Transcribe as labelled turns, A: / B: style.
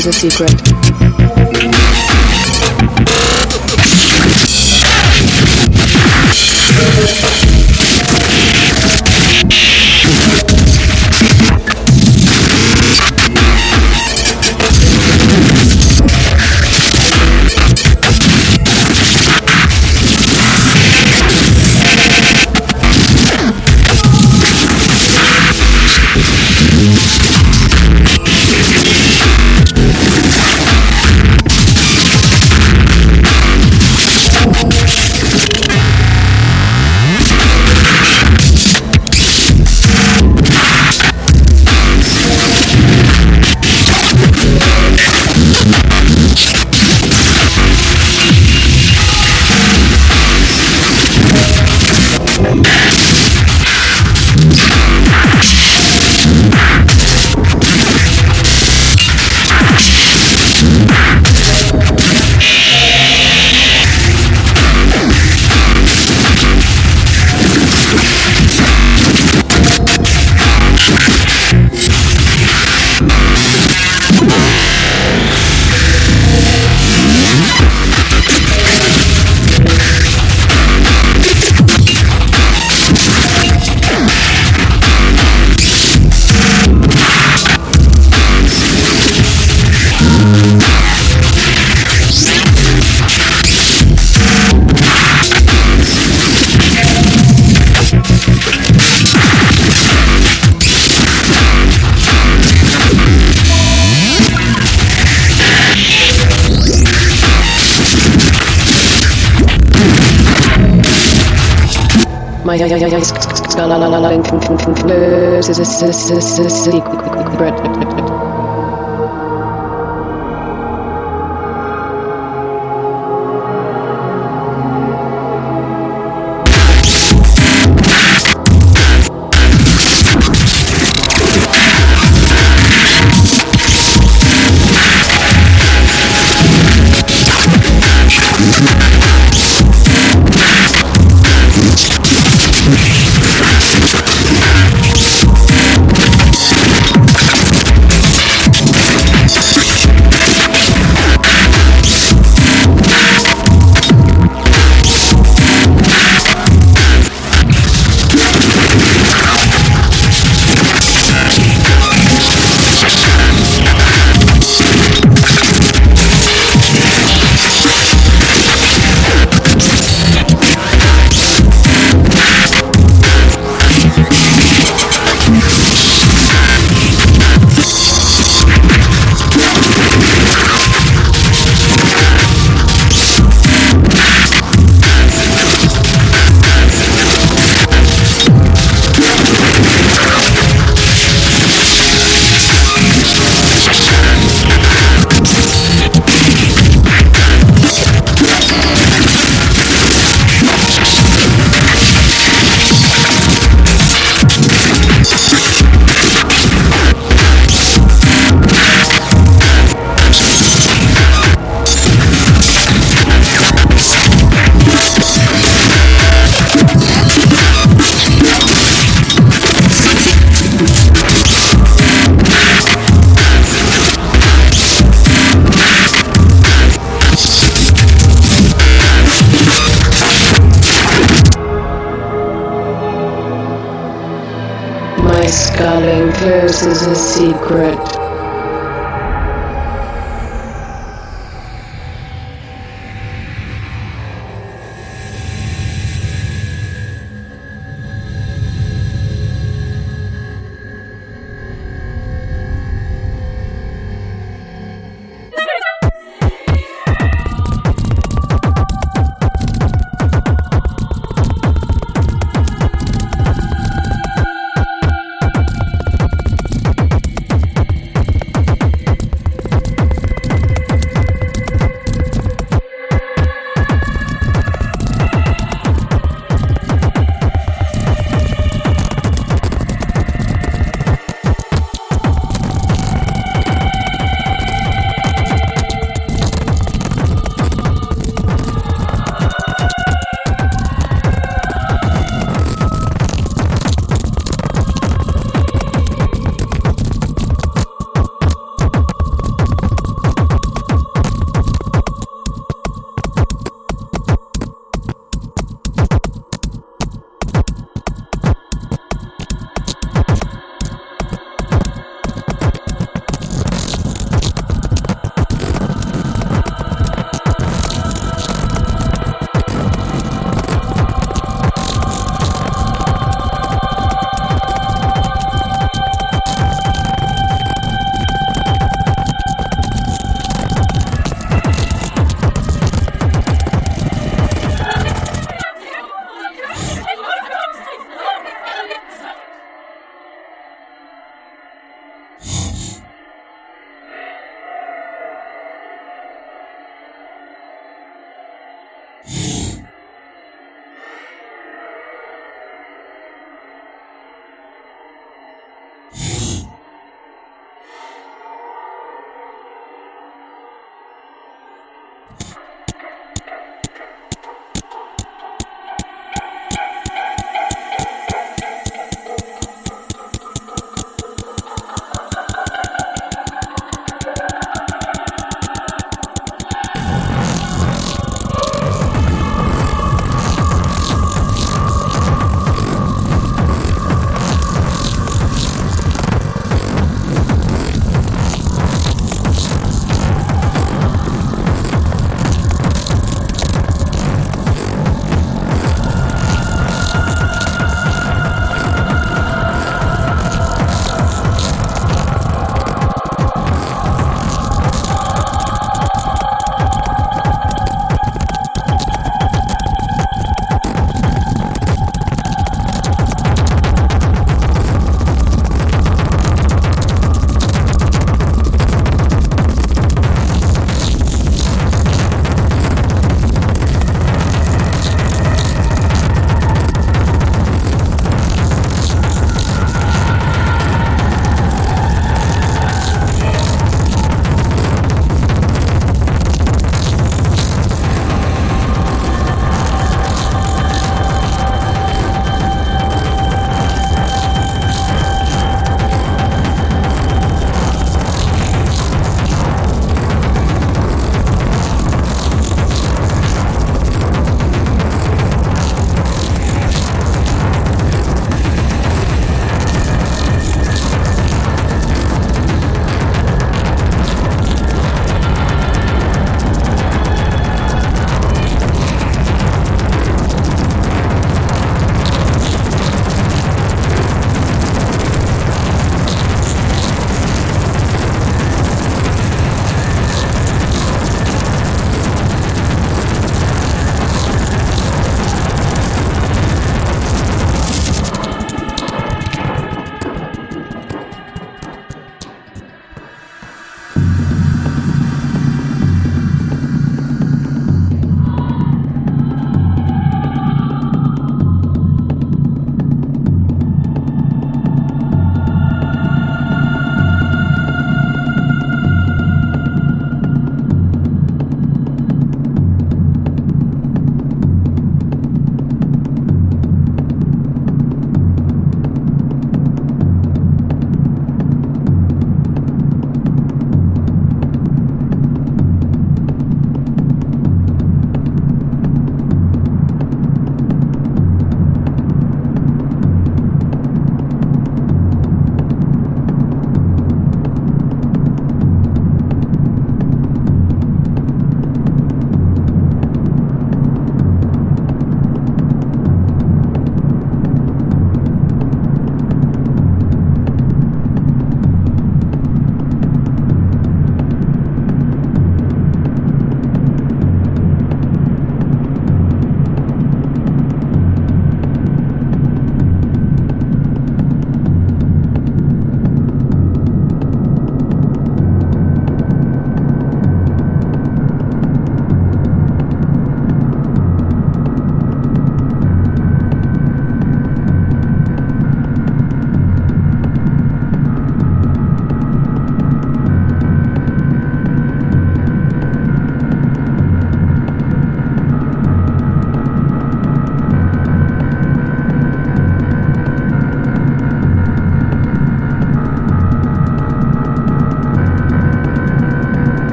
A: encloses a secret. My skull encloses a